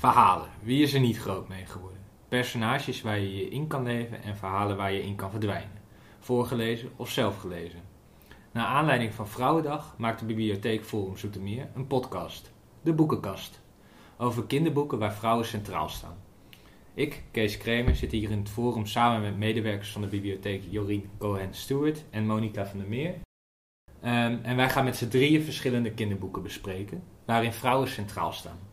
Verhalen. Wie is er niet groot mee geworden? Personages waar je je in kan leven en verhalen waar je in kan verdwijnen. Voorgelezen of zelf gelezen. Naar aanleiding van Vrouwendag maakt de Bibliotheek Forum Zoetermeer een podcast. De Boekenkast. Over kinderboeken waar vrouwen centraal staan. Ik, Kees Kremer, zit hier in het forum samen met medewerkers van de bibliotheek Jorien Cohen-Stewart en Monica van der Meer. Ehm, en wij gaan met z'n drieën verschillende kinderboeken bespreken, waarin vrouwen centraal staan.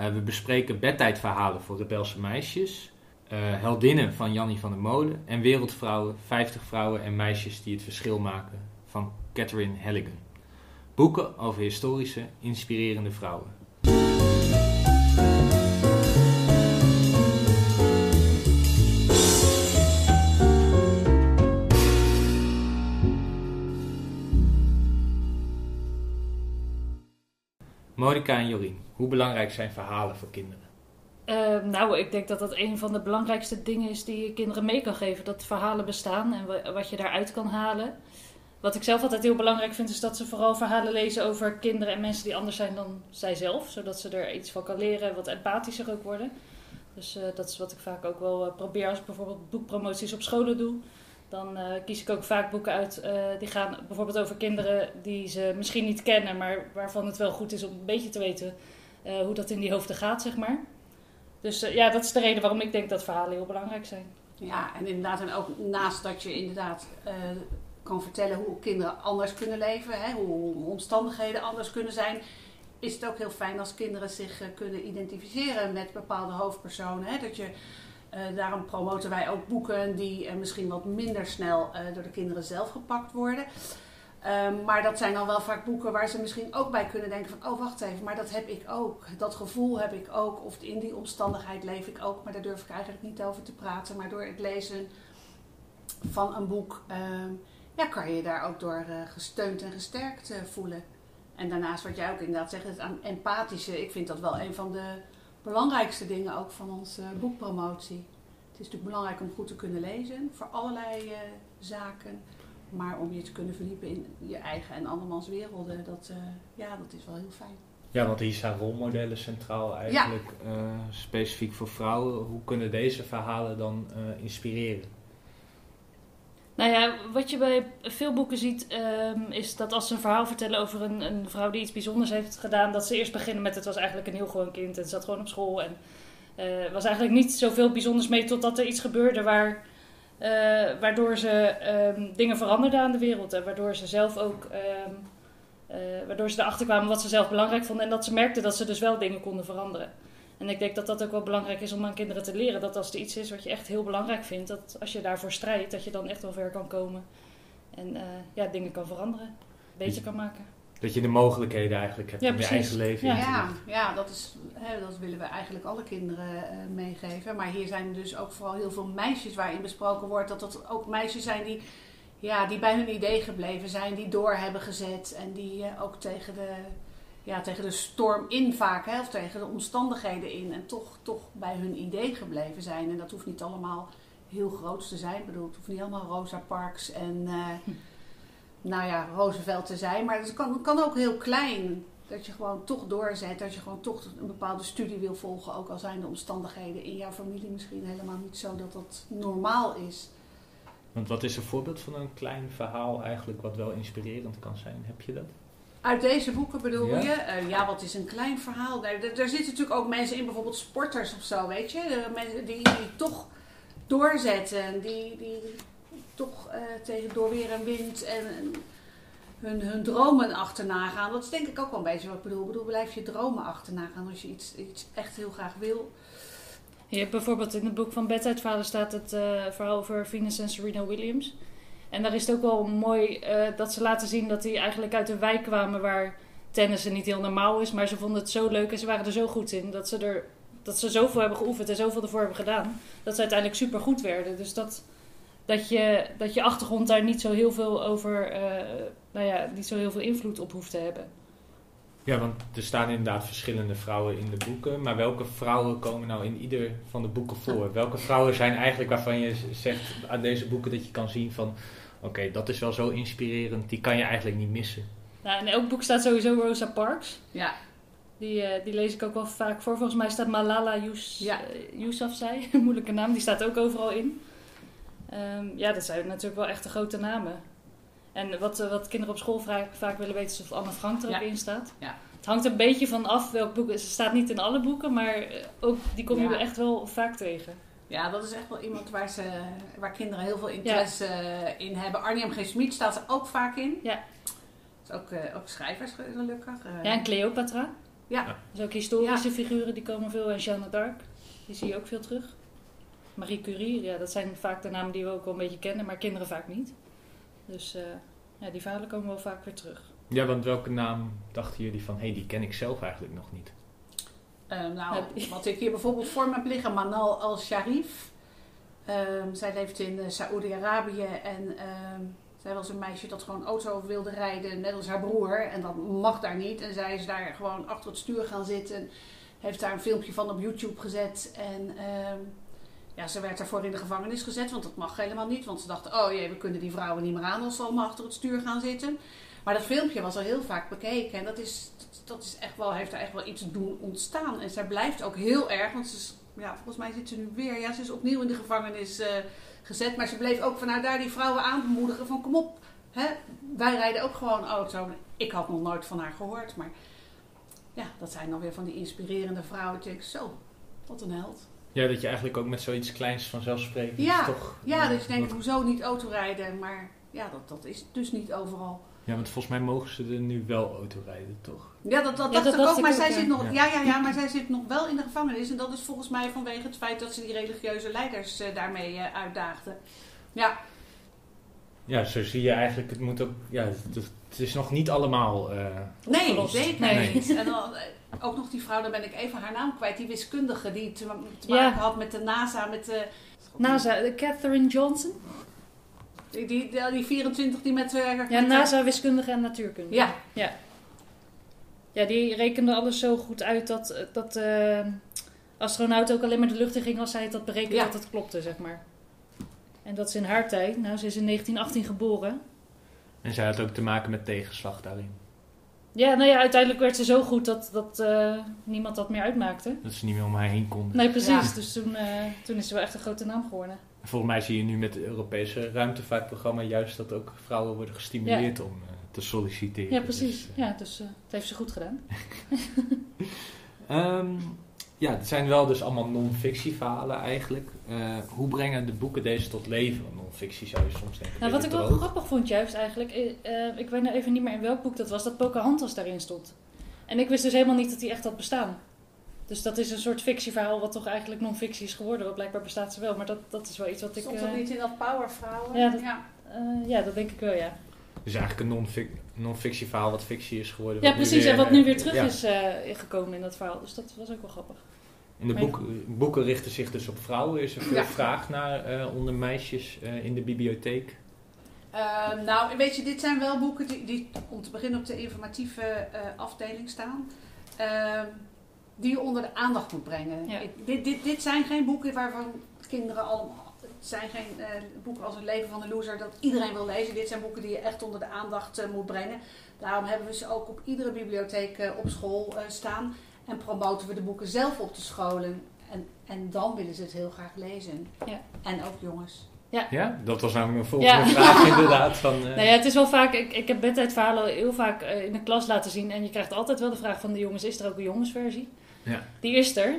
Uh, we bespreken bedtijdverhalen voor rebelse meisjes, uh, heldinnen van Jannie van der Molen en wereldvrouwen, 50 vrouwen en meisjes die het verschil maken van Catherine Halligan. Boeken over historische, inspirerende vrouwen. Monica en Jorien, hoe belangrijk zijn verhalen voor kinderen? Uh, nou, ik denk dat dat een van de belangrijkste dingen is die je kinderen mee kan geven. Dat verhalen bestaan en wat je daaruit kan halen. Wat ik zelf altijd heel belangrijk vind, is dat ze vooral verhalen lezen over kinderen en mensen die anders zijn dan zijzelf. Zodat ze er iets van kan leren en wat empathischer ook worden. Dus uh, dat is wat ik vaak ook wel uh, probeer als ik bijvoorbeeld boekpromoties op scholen doe. Dan uh, kies ik ook vaak boeken uit die gaan bijvoorbeeld over kinderen die ze misschien niet kennen, maar waarvan het wel goed is om een beetje te weten hoe dat in die hoofden gaat, zeg maar. Dus ja, dat is de reden waarom ik denk dat verhalen heel belangrijk zijn. Ja, en inderdaad, en ook naast dat je inderdaad kan vertellen hoe kinderen anders kunnen leven, hè, hoe omstandigheden anders kunnen zijn, is het ook heel fijn als kinderen zich kunnen identificeren met bepaalde hoofdpersonen. Hè, dat je, uh, daarom promoten wij ook boeken die uh, misschien wat minder snel door de kinderen zelf gepakt worden. Um, maar dat zijn dan wel vaak boeken waar ze misschien ook bij kunnen denken van... oh, wacht even, maar dat heb ik ook. Dat gevoel heb ik ook. Of in die omstandigheid leef ik ook. Maar daar durf ik eigenlijk niet over te praten. Maar door het lezen van een boek... Um, ja, kan je daar ook door gesteund en gesterkt voelen. En daarnaast wat jij ook inderdaad zegt, het empathische. Ik vind dat wel een van de belangrijkste dingen ook van onze boekpromotie. Het is natuurlijk belangrijk om goed te kunnen lezen voor allerlei uh, zaken. Maar om je te kunnen verdiepen in je eigen en andermans werelden, dat, ja, dat is wel heel fijn. Ja, want hier zijn rolmodellen centraal eigenlijk ja. specifiek voor vrouwen. Hoe kunnen deze verhalen dan inspireren? Nou ja, wat je bij veel boeken ziet, um, is dat als ze een verhaal vertellen over een, een, vrouw die iets bijzonders heeft gedaan, dat ze eerst beginnen met het was eigenlijk een heel gewoon kind en ze zat gewoon op school en uh, was eigenlijk niet zoveel bijzonders mee totdat er iets gebeurde waar, uh, waardoor ze um, dingen veranderden aan de wereld en waardoor ze zelf ook, um, uh, waardoor ze erachter kwamen wat ze zelf belangrijk vonden en dat ze merkten dat ze dus wel dingen konden veranderen. En ik denk dat dat ook wel belangrijk is om aan kinderen te leren. Dat als er iets is wat je echt heel belangrijk vindt, dat als je daarvoor strijdt, dat je dan echt wel ver kan komen. En uh, ja, dingen kan veranderen. Beter kan maken. Dat je de mogelijkheden eigenlijk hebt ja, in je eigen leven. Ja, ja, ja dat, is, hè, dat willen we eigenlijk alle kinderen uh, meegeven. Maar hier zijn dus ook vooral heel veel meisjes waarin besproken wordt dat dat ook meisjes zijn die, ja, die bij hun idee gebleven zijn, die door hebben gezet en die uh, ook tegen de ja, tegen de storm in vaak, hè, of tegen de omstandigheden in. En toch, toch bij hun idee gebleven zijn. En dat hoeft niet allemaal heel groot te zijn. Ik bedoel, het hoeft niet allemaal Rosa Parks en uh, nou ja, Roosevelt te zijn. Maar het kan, kan ook heel klein. Dat je gewoon toch doorzet. Dat je gewoon toch een bepaalde studie wil volgen. Ook al zijn de omstandigheden in jouw familie misschien helemaal niet zo dat dat normaal is. Want wat is een voorbeeld van een klein verhaal eigenlijk wat wel inspirerend kan zijn? Heb je dat? Uit deze boeken bedoel ja. je? Uh, ja, wat is een klein verhaal? Daar, daar, zitten natuurlijk ook mensen in, bijvoorbeeld sporters of zo, weet je? Mensen die, die toch doorzetten, die, die toch uh, tegen door weer en wind en, en hun, hun dromen achterna gaan. Dat is denk ik ook wel een beetje wat ik bedoel. Ik bedoel, blijf je dromen achterna gaan als je iets, iets echt heel graag wil. Je hebt bijvoorbeeld in het boek van Bedtijdvader staat het uh, verhaal over Venus en Serena Williams. En daar is het ook wel mooi uh, dat ze laten zien dat die eigenlijk uit een wijk kwamen waar tennissen niet heel normaal is. Maar ze vonden het zo leuk en ze waren er zo goed in dat ze, er, dat ze zoveel hebben geoefend en zoveel ervoor hebben gedaan. Dat ze uiteindelijk super goed werden. Dus dat, dat, je, dat je achtergrond daar niet zo heel veel over, uh, nou ja, niet zo heel veel invloed op hoeft te hebben. Ja, want er staan inderdaad verschillende vrouwen in de boeken. Maar welke vrouwen komen nou in ieder van de boeken voor? Welke vrouwen zijn eigenlijk waarvan je zegt aan deze boeken dat je kan zien van oké, dat is wel zo inspirerend, die kan je eigenlijk niet missen. Nou, in elk boek staat sowieso Rosa Parks. Ja. Die, eh, die lees ik ook wel vaak voor. Volgens mij staat Malala Yous, Ja. eh, Yousafzai, een moeilijke naam, die staat ook overal in. Ehm, ja, dat zijn natuurlijk wel echt de grote namen. En wat, eh, wat kinderen op school vaak, vaak willen weten is of Anne Frank er ook Ja. in staat. Ja. Het hangt een beetje van af welk boek. Ze staat niet in alle boeken, maar ook, die kom je Ja. echt wel vaak tegen. Ja, dat is echt wel iemand waar, ze, waar kinderen heel veel interesse eh, in hebben. Arnie M. G. Smit staat er ook vaak in. Ja. Is ook, eh, ook schrijvers gelukkig. Eh, Ja, en Cleopatra. Ja. Dus ook historische figuren, die komen veel. En Jeanne d'Arc, die zie je ook veel terug. Marie Curie, ja, dat zijn vaak de namen die we ook wel een beetje kennen, maar kinderen vaak niet. Dus eh, ja, die verhalen komen wel vaak weer terug. Ja, want welke naam dachten jullie van, hé, hey, die ken ik zelf eigenlijk nog niet? Eh, nou, wat ik hier bijvoorbeeld voor me heb liggen, Manal al-Sharif. Ehm, zij leeft in uh, Saoedi-Arabië en ehm, zij was een meisje dat gewoon auto wilde rijden, net als haar broer. En dat mag daar niet. En zij is daar gewoon achter het stuur gaan zitten. Heeft daar een filmpje van op YouTube gezet. En ehm, ja, ze werd daarvoor in de gevangenis gezet, want dat mag helemaal niet. Want ze dachten, oh jee, we kunnen die vrouwen niet meer aan als ze allemaal achter het stuur gaan zitten. Maar dat filmpje was al heel vaak bekeken. En dat, is, dat, dat is echt wel, heeft er echt wel iets doen ontstaan. En zij blijft ook heel erg, want ze is, ja, volgens mij zit ze nu weer. Ja, ze is opnieuw in de gevangenis eh, gezet. Maar ze bleef ook vanuit daar die vrouwen aanmoedigen van kom op. Hè? Wij rijden ook gewoon auto. Ik had nog nooit van haar gehoord. Maar ja, dat zijn dan weer van die inspirerende vrouwen. Ik zo, wat een held. Ja, dat je eigenlijk ook met zoiets kleins vanzelfsprekend Ja, toch... Ja, eh, dus je denkt, hoezo niet autorijden? Maar ja, dat, dat is dus niet overal. Ja, want volgens mij mogen ze er nu wel autorijden, toch? Ja, dat, dat Ja, dacht dat ik ook. Maar zij ja. zit nog, Ja. ja. Ja, ja, maar zij zit nog wel in de gevangenis. En dat is volgens mij vanwege het feit dat ze die religieuze leiders eh, daarmee eh, uitdaagden. Ja, Ja, zo zie je eigenlijk, het moet ook... Ja, het, het is nog niet allemaal... eh, nee, zeker Nee. niet. En dan, ook nog die vrouw, daar ben ik even haar naam kwijt. Die wiskundige die te, te Ja. maken had met de NASA. Met de, NASA, Catherine Johnson. Die, die, die, die 24 die met... eh, Ja, de- NASA, wiskundige en natuurkunde. Ja, Ja, die rekende alles zo goed uit dat, dat eh astronaut ook alleen maar de lucht in ging als zij het had berekend Ja. dat het klopte, zeg maar. En dat is in haar tijd. Nou, ze is in 1918 geboren. en zij had ook te maken met tegenslag daarin. Ja, nou ja, uiteindelijk werd ze zo goed dat, dat eh, niemand dat meer uitmaakte. Dat ze niet meer om haar heen konden. Nee, precies. Ja. Dus toen, eh, toen is ze wel echt een grote naam geworden. Volgens mij zie je nu met het Europese ruimtevaartprogramma juist dat ook vrouwen worden gestimuleerd om eh, te solliciteren. Ja, precies. Dus, eh, Ja, dus eh, het heeft ze goed gedaan. Ehm, ja, het zijn wel dus allemaal non-fictie verhalen eigenlijk. Hoe brengen de boeken deze tot leven? Want non-fictie zou je soms denken. Nou, wat ik wel droog. grappig vond juist eigenlijk, ik weet nou even niet meer in welk boek dat was, dat Pocahontas daarin stond. En ik wist dus helemaal niet dat die echt had bestaan. Dus dat is een soort fictieverhaal wat toch eigenlijk non-fictie is geworden. Wat blijkbaar bestaat ze wel, maar dat, dat is wel iets wat ik... stond eh, dat niet in dat Powervrouwen? Ja, dat- ja. eh, ja, dat denk ik wel, ja. Dus eigenlijk een non-fic- non-fictie verhaal wat fictie is geworden. Ja, precies. weer, En wat nu eh, weer terug ja. is eh, gekomen in dat verhaal. Dus dat was ook wel grappig. En de boek, boeken richten zich dus op vrouwen. Is er veel Ja. vraag naar eh, onder meisjes eh, in de bibliotheek? Ehm, nou, weet je, dit zijn wel boeken die, die om te beginnen op de informatieve eh, afdeling staan. Die je onder de aandacht moet brengen. Ja. Ik- dit, dit, dit zijn geen boeken waarvan kinderen allemaal. Het zijn geen eh, boeken als Het leven van de loser dat iedereen wil lezen. Dit zijn boeken die je echt onder de aandacht eh, moet brengen. Daarom hebben we ze ook op iedere bibliotheek eh, op school eh, staan. En promoten we de boeken zelf op de scholen. En, en dan willen ze het heel graag lezen. Ja. En ook jongens. Ja, dat was namelijk mijn volgende Ja. vraag inderdaad. Van, eh, Nou ja, het is wel vaak... Ik, ik heb bedtijdverhalen heel vaak in de klas laten zien. En je krijgt altijd wel de vraag van de jongens, is er ook een jongensversie? Ja. Die is er.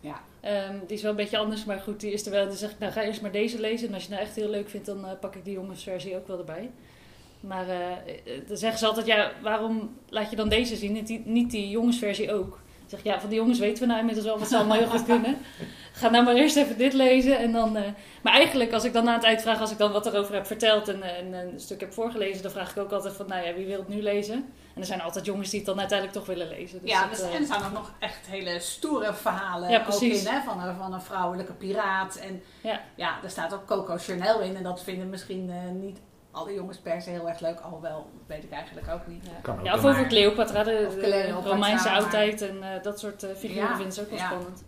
Ja. Ehm, die is wel een beetje anders, maar goed, die is er wel. Dan zeg ik, nou ga eerst maar deze lezen. En als je het nou echt heel leuk vindt, dan eh, pak ik die jongensversie ook wel erbij. Maar eh, eh, dan zeggen ze altijd, ja, waarom laat je dan deze zien? Niet die, niet die jongensversie ook? Ik zeg, ja, van die jongens weten we nou inmiddels wel wat ze allemaal heel goed kunnen. Ga nou maar eerst even dit lezen. En dan, eh, maar eigenlijk, als ik dan na het eind vraag, als ik dan wat erover heb verteld en, eh, en een stuk heb voorgelezen, dan vraag ik ook altijd van, nou ja, wie wil het nu lezen? En er zijn altijd jongens die het dan uiteindelijk toch willen lezen. Dus ja, dat, dus, eh, en er staan ook nog echt hele stoere verhalen Ja, ook in. Hè, van, een, van een vrouwelijke piraat. En Ja. ja, er staat ook Coco Chanel in. En dat vinden misschien eh, niet alle jongens per se heel erg leuk. Alhoewel, dat weet ik eigenlijk ook niet. Ja. Kan ook Ja, of over Cleopatra, de, Romeinse oudheid en dat soort figuren Ja, vinden ze ook wel ja. spannend.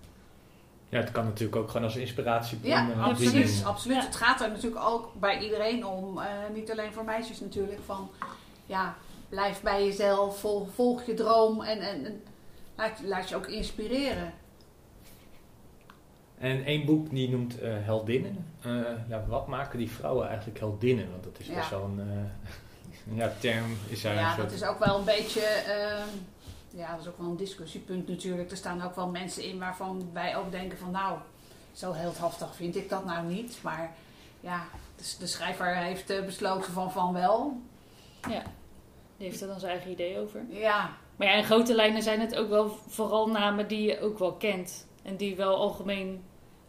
Ja, het kan natuurlijk ook gewoon als inspiratiebron. Ja, absoluut. absoluut. Ja. Het gaat er natuurlijk ook bij iedereen om. eh, niet alleen voor meisjes natuurlijk. Van ja, blijf bij jezelf, volg, volg je droom. En, en, en Laat, laat je ook inspireren. En één boek die noemt eh, heldinnen. Eh, ja, wat maken die vrouwen eigenlijk heldinnen? Want dat is Ja. best wel een ja, term. Is Ja, een soort... dat is ook wel een beetje. Ja, dat is ook wel een discussiepunt natuurlijk. Er staan ook wel mensen in waarvan wij ook denken van nou, zo heldhaftig vind ik dat nou niet. Maar ja, de, de schrijver heeft eh, besloten van van wel. Ja, die heeft er dan zijn eigen idee over. Ja, Maar ja, in grote lijnen zijn het ook wel vooral namen die je ook wel kent. En die wel algemeen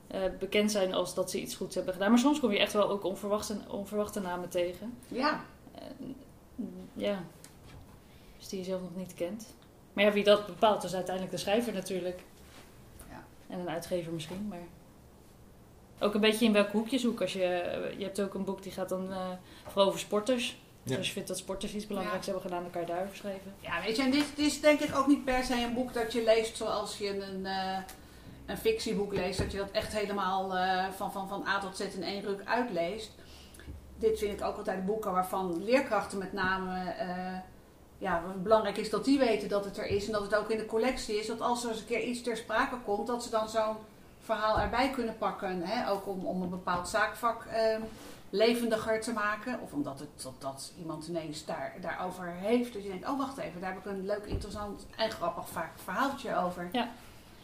eh, bekend zijn als dat ze iets goeds hebben gedaan. Maar soms kom je echt wel ook onverwachte, onverwachte namen tegen. ja. Ja, dus die je zelf nog niet kent. Maar ja, wie dat bepaalt is uiteindelijk de schrijver natuurlijk. Ja. En een uitgever misschien, maar... Ook een beetje in welk hoekje zoeken. Als je, je hebt ook een boek die gaat dan eh, vooral over sporters. Dus als je vindt dat sporters iets belangrijks Ja. hebben gedaan, dan kan je daarover schrijven. Ja, weet je, en dit, dit is denk ik ook niet per se een boek dat je leest zoals je een, eh, een fictieboek leest. Dat je dat echt helemaal eh, van, van, van A tot Z in één ruk uitleest. Dit vind ik ook altijd boeken waarvan leerkrachten met name... ja, belangrijk is dat die weten dat het er is en dat het ook in de collectie is. Dat als er eens een keer iets ter sprake komt, dat ze dan zo'n verhaal erbij kunnen pakken. Hè? Ook om, om een bepaald zaakvak eh, levendiger te maken. Of omdat het, dat, iemand ineens daar, daarover heeft. Dus je denkt, oh wacht even, daar heb ik een leuk, interessant en grappig vaak verhaaltje over.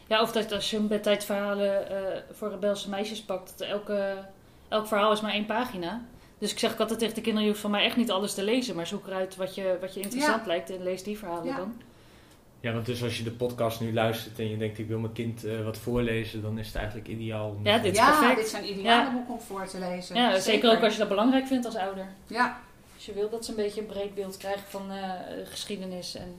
Ja, of dat als je een bedtijdverhalen eh voor rebelse meisjes pakt, dat elke, elk verhaal is maar één pagina. Dus ik zeg ook altijd tegen de kinderen, je hoeft van mij echt niet alles te lezen, maar zoek eruit wat je, wat je interessant Ja. lijkt en lees die verhalen Ja. dan. Ja, want dus als je de podcast nu luistert en je denkt ik wil mijn kind eh, wat voorlezen, dan is het eigenlijk ideaal. om- Ja, dit is ja, perfect. dit zijn ideale Ja. boeken om voor te lezen. Ja, zeker. ook als je dat belangrijk vindt als ouder. Ja, Als je wil dat ze een beetje een breed beeld krijgen van eh, geschiedenis en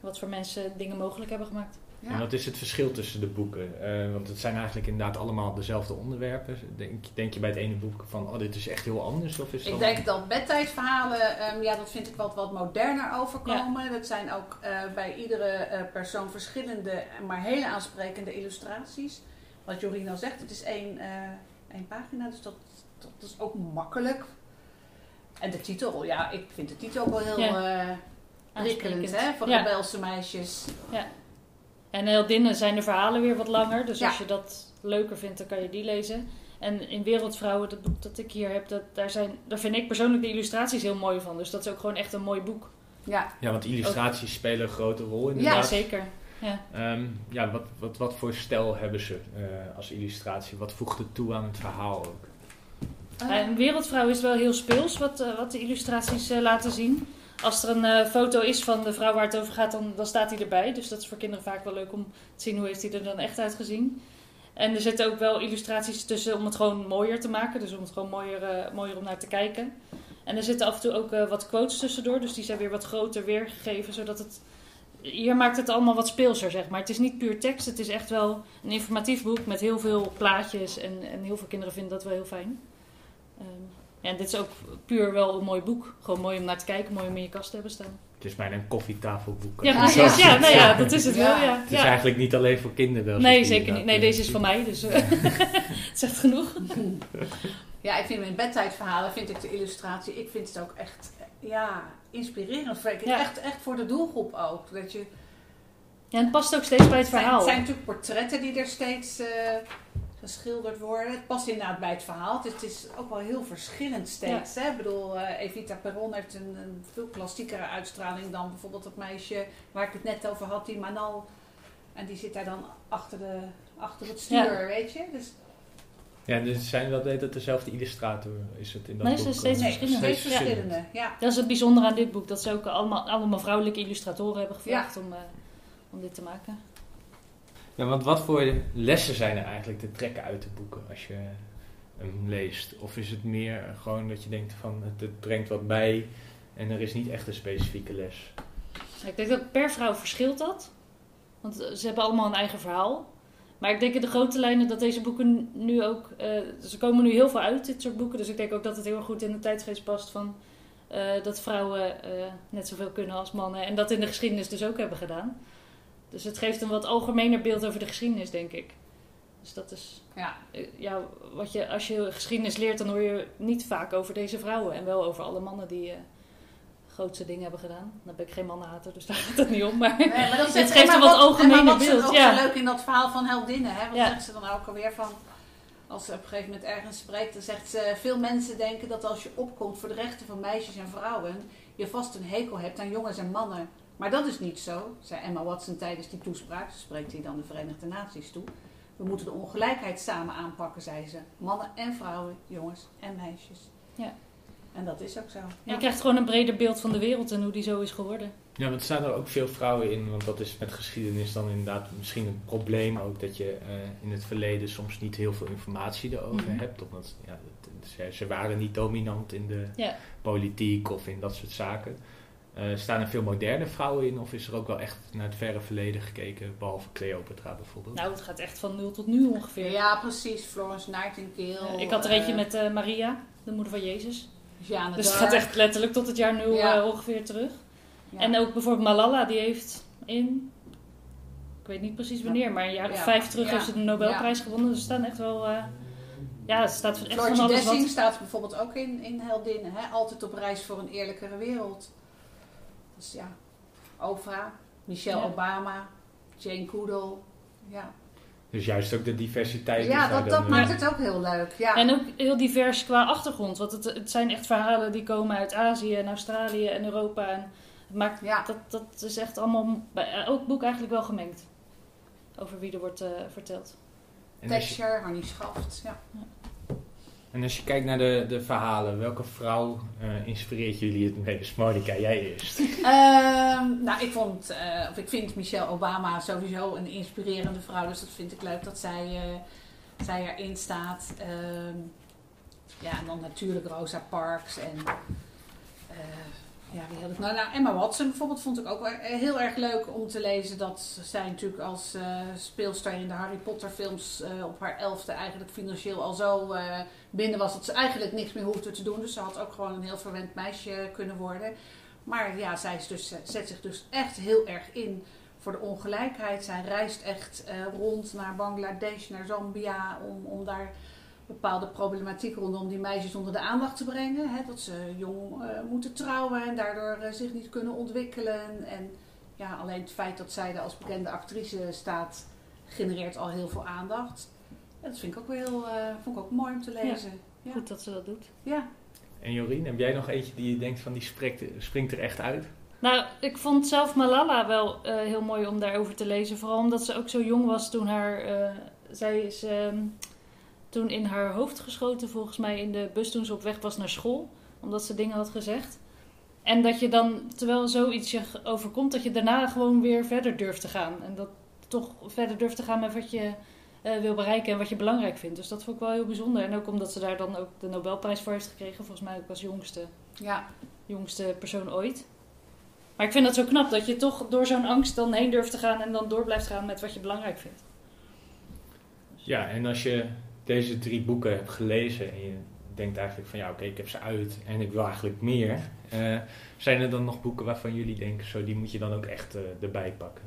wat voor mensen dingen mogelijk hebben gemaakt. En ja. wat is het verschil tussen de boeken? Eh, want het zijn eigenlijk inderdaad allemaal dezelfde onderwerpen. Denk, denk je bij het ene boek van, oh dit is echt heel anders? Of is Ik dan- denk dat bedtijdverhalen, ehm, ja, dat vind ik wat, wat moderner overkomen. Dat zijn ook eh, bij iedere eh, persoon verschillende, maar hele aansprekende illustraties. Wat Jorien al zegt, het is één, eh, één pagina, dus dat, dat is ook makkelijk. En de titel, ja, ik vind de titel ook wel heel Ja. eh prikkelend, hè, voor Ja. rebelse meisjes. En heldinnen zijn de verhalen weer wat langer. Dus Ja. als je dat leuker vindt, dan kan je die lezen. En in Wereldvrouwen, dat boek dat ik hier heb, dat, daar, zijn, daar vind ik persoonlijk de illustraties heel mooi van. Dus dat is ook gewoon echt een mooi boek. Ja, Ja, want illustraties spelen een grote rol Ja, inderdaad. zeker. Ja. Ehm, ja, wat, wat, wat voor stijl hebben ze eh, als illustratie? Wat voegt het toe aan het verhaal ook? En Wereldvrouw is wel heel speels, wat, eh, wat de illustraties eh, laten zien. Als er een eh, foto is van de vrouw waar het over gaat, dan, dan staat hij erbij. Dus dat is voor kinderen vaak wel leuk om te zien hoe heeft hij er dan echt uitgezien. En er zitten ook wel illustraties tussen om het gewoon mooier te maken. Dus om het gewoon mooier, eh, mooier om naar te kijken. En er zitten af en toe ook eh, wat quotes tussendoor. Dus die zijn weer wat groter weergegeven. Zodat het... Hier maakt het allemaal wat speelser, zeg maar. Het is niet puur tekst. Het is echt wel een informatief boek met heel veel plaatjes. En, en heel veel kinderen vinden dat wel heel fijn. Ehm, en dit is ook puur wel een mooi boek. Gewoon mooi om naar te kijken. Mooi om in je kast te hebben staan. Het is bijna een koffietafelboek. Ja, precies. Ja, nou ja, dat is het Ja. wel, ja. Het is ja. eigenlijk niet alleen voor kinderen. Nee, zeker niet. Nee, deze is van mij, dus eh, het zegt genoeg. Ja, ik vind in bedtijdverhalen vind ik de illustratie, ik vind het ook echt ja, inspirerend. Ja. Echt, echt voor de doelgroep ook. Dat je, Ja, en het past ook steeds bij het verhaal. het zijn natuurlijk portretten die er steeds eh, geschilderd worden. Het past inderdaad bij het verhaal. Het is, het is ook wel heel verschillend steeds. Hè? Ik bedoel, eh, Evita Perron heeft een, een veel klassiekere uitstraling dan bijvoorbeeld het meisje waar ik het net over had, die Manal. En die zit daar dan achter, de, achter het stuur, weet je. Dus Ja, dus zijn dat het dezelfde illustrator? Is het in dat Nee, boek? is steeds eh, nee, verschillende. steeds verschillende. Ja. Dat is het bijzondere aan dit boek. Dat ze ook allemaal, allemaal vrouwelijke illustratoren hebben gevraagd om, eh, om dit te maken. Ja, want wat voor lessen zijn er eigenlijk te trekken uit de boeken als je hem leest? Of is het meer gewoon dat je denkt van het, brengt wat bij en er is niet echt een specifieke les? Ik denk dat per vrouw verschilt dat. Want eh, ze hebben allemaal een eigen verhaal. Maar ik denk in de grote lijnen dat deze boeken nu ook... eh, ze komen nu heel veel uit, dit soort boeken. Dus ik denk ook dat het heel goed in de tijdsgeest past van... eh, dat vrouwen eh, net zoveel kunnen als mannen. En dat in de geschiedenis dus ook hebben gedaan. Dus het geeft een wat algemener beeld over de geschiedenis, denk ik. Dus dat is... Ja. eh, ja, wat je, als je geschiedenis leert, dan hoor je niet vaak over deze vrouwen. En wel over alle mannen die eh, grootste dingen hebben gedaan. Dan ben ik geen mannenhater, dus daar gaat het niet om. Maar, Nee, maar dat het geeft een wat Wat- algemener Emma Watson beeld. ook Ja. leuk in dat verhaal van heldinnen. Hè? Wat Ja. zegt ze dan ook alweer van... Als ze op een gegeven moment ergens spreekt, dan zegt ze... Veel mensen denken dat als je opkomt voor de rechten van meisjes en vrouwen... je vast een hekel hebt aan jongens en mannen. Maar dat is niet zo, zei Emma Watson tijdens die toespraak. Spreekt hier dan de Verenigde Naties toe. We moeten de ongelijkheid samen aanpakken, zei ze. Mannen en vrouwen, jongens en meisjes. Ja. En dat is ook zo. Je krijgt gewoon een breder beeld van de wereld en hoe die zo is geworden. Ja, want er staan er ook veel vrouwen in, want dat is met geschiedenis dan inderdaad misschien een probleem ook dat je eh, in het verleden soms niet heel veel informatie erover Mhm. hebt. Omdat ja, ze, ze waren niet dominant in de Ja. politiek of in dat soort zaken. Eh, staan er veel moderne vrouwen in of is er ook wel echt naar het verre verleden gekeken, behalve Cleopatra bijvoorbeeld? Nou, het gaat echt van nul tot nu ongeveer. Ja, precies. Florence Nightingale. Eh, ik had er eentje eh, met eh, Maria, de moeder van Jezus. Jeanne Dus het gaat echt letterlijk tot het jaar nul Ja. ongeveer terug. Ja. En ook bijvoorbeeld Malala, die heeft in, ik weet niet precies wanneer, maar een jaar of Ja. vijf terug Ja. heeft ze de Nobelprijs gewonnen. Dus er staan echt wel, eh, ja, het staat echt van alles Dessing wat. staat bijvoorbeeld ook in, in Heldinnen. Hè? Altijd op reis voor een eerlijkere wereld. Dus ja, Oprah, Michelle Ja. Obama, Jane Goodall. Ja, Dus juist ook de diversiteit. is ja dat, dat eh, maakt het ook heel leuk. Ja. En ook heel divers qua achtergrond, want het, het zijn echt verhalen die komen uit Azië en Australië en Europa. En het maakt, Ja. dat, dat is echt allemaal bij elk boek eigenlijk wel gemengd. Over wie er wordt eh, verteld. Thatcher, Harnie Schaft. Ja. En als je kijkt naar de, de verhalen, welke vrouw eh, inspireert jullie het meest? Monika, jij eerst. Ehm, nou, ik vond, eh, of ik vind Michelle Obama sowieso een inspirerende vrouw. Dus dat vind ik leuk dat zij, eh, zij erin staat. Ehm, ja, en dan natuurlijk Rosa Parks en... eh, ja, wie had ik nou? Nou, Emma Watson bijvoorbeeld vond ik ook wel heel erg leuk om te lezen. Dat zij natuurlijk als eh, speelster in de Harry Potter films eh, op haar elfde eigenlijk financieel al zo eh, binnen was. Dat ze eigenlijk niks meer hoefde te doen. Dus ze had ook gewoon een heel verwend meisje kunnen worden. Maar ja, zij is dus, eh, zet zich dus echt heel erg in voor de ongelijkheid. Zij reist echt eh, rond naar Bangladesh, naar Zambia, om, om daar bepaalde problematiek rondom die meisjes onder de aandacht te brengen. Hè? Dat ze jong eh, moeten trouwen en daardoor eh, zich niet kunnen ontwikkelen. En ja, alleen het feit dat zij er als bekende actrice staat, genereert al heel veel aandacht. En dat vind ik ook wel heel, eh, vond ik ook mooi om te lezen. Ja. Goed dat ze dat doet. ja. En Jorien, heb jij nog eentje die je denkt van die springt, springt er echt uit? Nou, ik vond zelf Malala wel eh, heel mooi om daarover te lezen. Vooral omdat ze ook zo jong was toen haar... eh, zij is ehm, toen in haar hoofd geschoten volgens mij in de bus toen ze op weg was naar school. Omdat ze dingen had gezegd. En dat je dan, terwijl zoiets je overkomt, dat je daarna gewoon weer verder durft te gaan. En dat toch verder durft te gaan met wat je eh, wil bereiken en wat je belangrijk vindt. Dus dat vond ik wel heel bijzonder. En ook omdat ze daar dan ook de Nobelprijs voor heeft gekregen. Volgens mij ook als jongste ja. jongste persoon ooit. Maar ik vind dat zo knap dat je toch door zo'n angst dan heen durft te gaan en dan door blijft gaan met wat je belangrijk vindt. Ja, en als je deze drie boeken hebt gelezen en je denkt eigenlijk van ja, oké, ik heb ze uit en ik wil eigenlijk meer. eh, zijn er dan nog boeken waarvan jullie denken, zo die moet je dan ook echt eh, erbij pakken?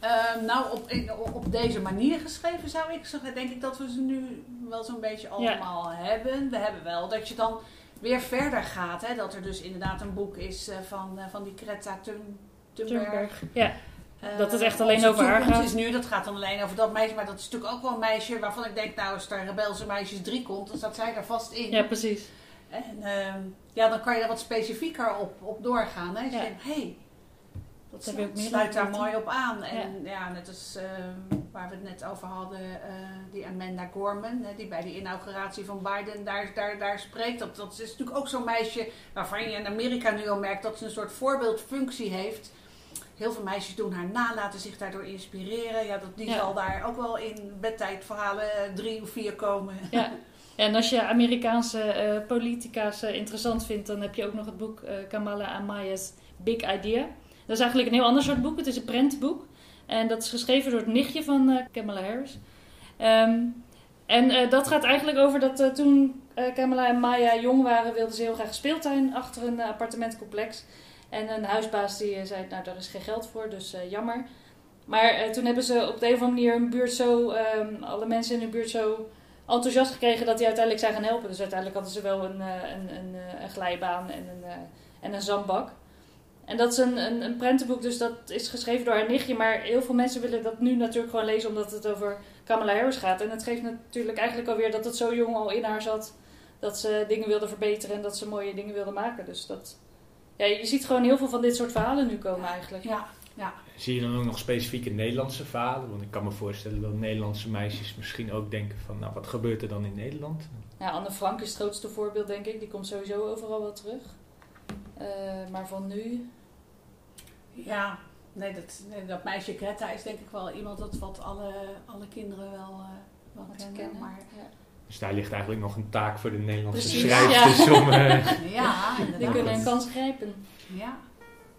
Ehm, nou, op, op deze manier geschreven zou ik zeggen, denk ik dat we ze nu wel zo'n beetje allemaal hebben. We hebben wel dat je dan weer verder gaat. Hè? Dat er dus inderdaad een boek is eh, van, eh, van die Greta Thun- Thunberg. Thunberg. Ja, Dat het echt alleen over haar gaat. is nu, dat gaat dan alleen over dat meisje. Maar dat is natuurlijk ook wel een meisje waarvan ik denk, nou als er Rebelse Meisjes 3 komt, dan staat zij daar vast in. ja precies. En ehm, ja, dan kan je er wat specifieker op, op doorgaan. Hè? Dus Ja. je denkt, hey, dat sluit, daar mooi op aan. En ja, net als ehm, waar we het net over hadden, eh, die Amanda Gorman, hè, die bij de inauguratie van Biden daar, daar, daar spreekt. Dat, dat is natuurlijk ook zo'n meisje waarvan je in Amerika nu al merkt dat ze een soort voorbeeldfunctie heeft. Heel veel meisjes doen haar na, laten zich daardoor inspireren. Ja, dat, die Ja. zal daar ook wel in bedtijdverhalen eh, drie of vier komen. Ja. En als je Amerikaanse eh, politica's eh, interessant vindt, dan heb je ook nog het boek eh, Kamala Amaya's Big Idea. Dat is eigenlijk een heel ander soort boek. Het is een prentboek. En dat is geschreven door het nichtje van Kamala Harris. Ehm, en dat gaat eigenlijk over dat toen Kamala en Maya jong waren, wilden ze heel graag speeltuin achter een appartementcomplex. En een huisbaas die eh, zei, nou daar is geen geld voor, dus eh, jammer. Maar eh, toen hebben ze op de een of andere manier hun buurt zo, ehm, alle mensen in hun buurt zo enthousiast gekregen dat die uiteindelijk zijn gaan helpen. Dus uiteindelijk hadden ze wel een, een, een, een glijbaan en een, en een zandbak. En dat is een, een, een prentenboek, dus dat is geschreven door haar nichtje. Maar heel veel mensen willen dat nu natuurlijk gewoon lezen omdat het over Kamala Harris gaat. En het geeft natuurlijk eigenlijk alweer dat het zo jong al in haar zat. Dat ze dingen wilde verbeteren en dat ze mooie dingen wilde maken. Dus dat, ja, je ziet gewoon heel veel van dit soort verhalen nu komen eigenlijk. Ja, ja. Zie je dan ook nog specifieke Nederlandse verhalen? Want ik kan me voorstellen dat Nederlandse meisjes misschien ook denken van, nou, wat gebeurt er dan in Nederland? Ja, Anne Frank is het grootste voorbeeld, denk ik. Die komt sowieso overal wel terug. Eh, maar van nu, Ja, nee, dat, nee, dat meisje Greta is denk ik wel iemand dat wat alle, alle kinderen wel, eh, wel wat ze kennen. kennen. Maar Ja. Dus daar ligt eigenlijk nog een taak voor de Nederlandse Precies, schrijvers om... eh, ja, Die kunnen een kans grijpen. Ja.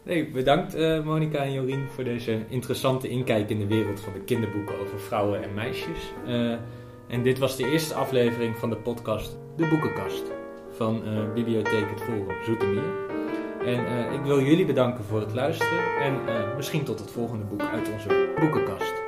Nee, bedankt eh Monika en Jorien voor deze interessante inkijk in de wereld van de kinderboeken over vrouwen en meisjes. Eh, en dit was de eerste aflevering van de podcast De Boekenkast van eh, Bibliotheek Het Forum Zoetermeer. En eh, ik wil jullie bedanken voor het luisteren en eh, misschien tot het volgende boek uit onze boekenkast.